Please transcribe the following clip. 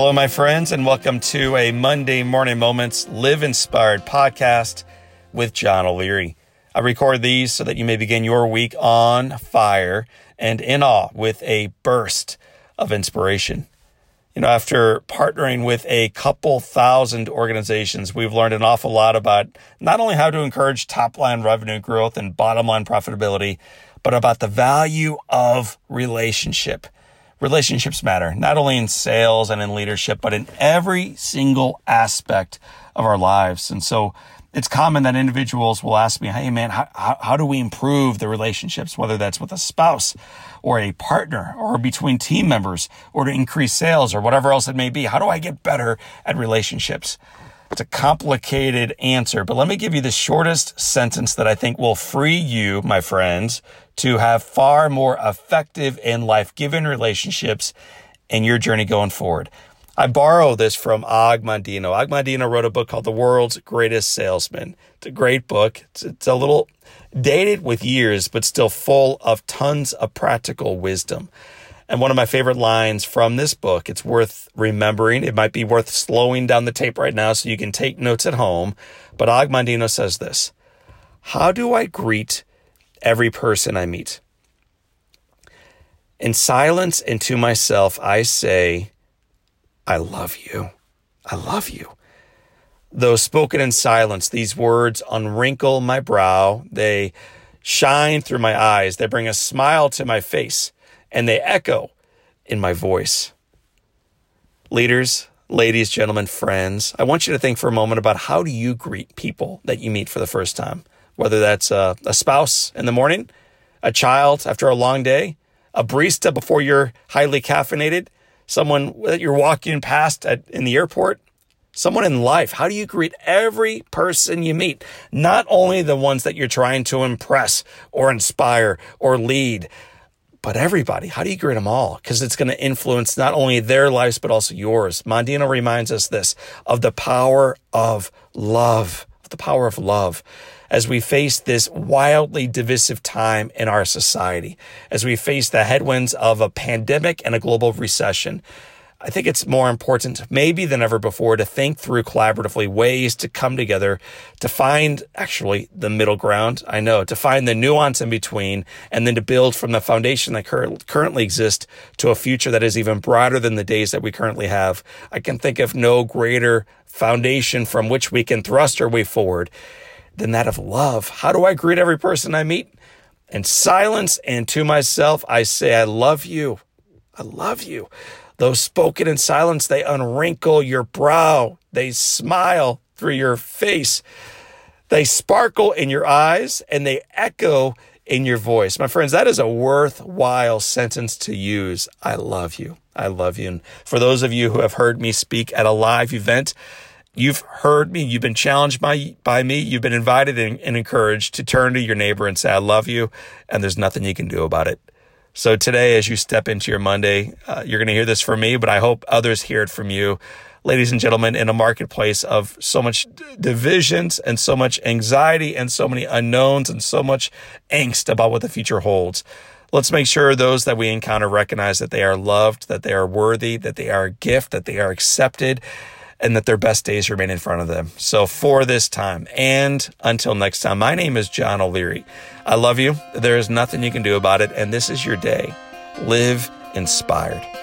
Hello, my friends, and welcome to a Monday Morning Moments Live Inspired podcast with John O'Leary. I record these so that you may begin your week on fire and in awe with a burst of inspiration. You know, after partnering with a couple thousand organizations, we've learned an awful lot about not only how to encourage top line revenue growth and bottom line profitability, but about the value of relationship relationships matter, not only in sales and in leadership, but in every single aspect of our lives. And so it's common that individuals will ask me, Hey man, how, how, do we improve the relationships, whether that's with a spouse or a partner or between team members or to increase sales or whatever else it may be? How do I get better at relationships? It's a complicated answer, but let me give you the shortest sentence that I think will free you, my friends, to have far more effective and life giving relationships in your journey going forward. I borrow this from Og Mandino. Og Mandino wrote a book called The World's Greatest Salesman. It's a great book. It's, it's a little dated with years, but still full of tons of practical wisdom. And one of my favorite lines from this book, it's worth remembering. It might be worth slowing down the tape right now so you can take notes at home. But Og Mandino says this How do I greet every person I meet? In silence and to myself, I say, I love you. I love you. Though spoken in silence, these words unwrinkle my brow. They shine through my eyes. They bring a smile to my face and they echo in my voice. Leaders, ladies, gentlemen, friends, I want you to think for a moment about how do you greet people that you meet for the first time? Whether that's a, a spouse in the morning, a child after a long day, a barista before you're highly caffeinated, someone that you're walking past at, in the airport, someone in life. How do you greet every person you meet? Not only the ones that you're trying to impress or inspire or lead, but everybody. How do you greet them all? Because it's going to influence not only their lives, but also yours. Mandino reminds us this of the power of love, of the power of love as we face this wildly divisive time in our society, as we face the headwinds of a pandemic and a global recession. I think it's more important, maybe than ever before, to think through collaboratively ways to come together to find actually the middle ground. I know to find the nuance in between and then to build from the foundation that cur- currently exists to a future that is even broader than the days that we currently have. I can think of no greater foundation from which we can thrust our way forward than that of love. How do I greet every person I meet? In silence and to myself, I say, I love you. I love you. Though spoken in silence, they unwrinkle your brow. They smile through your face. They sparkle in your eyes and they echo in your voice. My friends, that is a worthwhile sentence to use. I love you. I love you. And for those of you who have heard me speak at a live event, you've heard me. You've been challenged by, by me. You've been invited and, and encouraged to turn to your neighbor and say, I love you. And there's nothing you can do about it. So today, as you step into your Monday, uh, you're going to hear this from me, but I hope others hear it from you. Ladies and gentlemen, in a marketplace of so much divisions and so much anxiety and so many unknowns and so much angst about what the future holds, let's make sure those that we encounter recognize that they are loved, that they are worthy, that they are a gift, that they are accepted, and that their best days remain in front of them. So for this time and until next time, my name is John O'Leary. I love you. There is nothing you can do about it. And this is your day. Live inspired.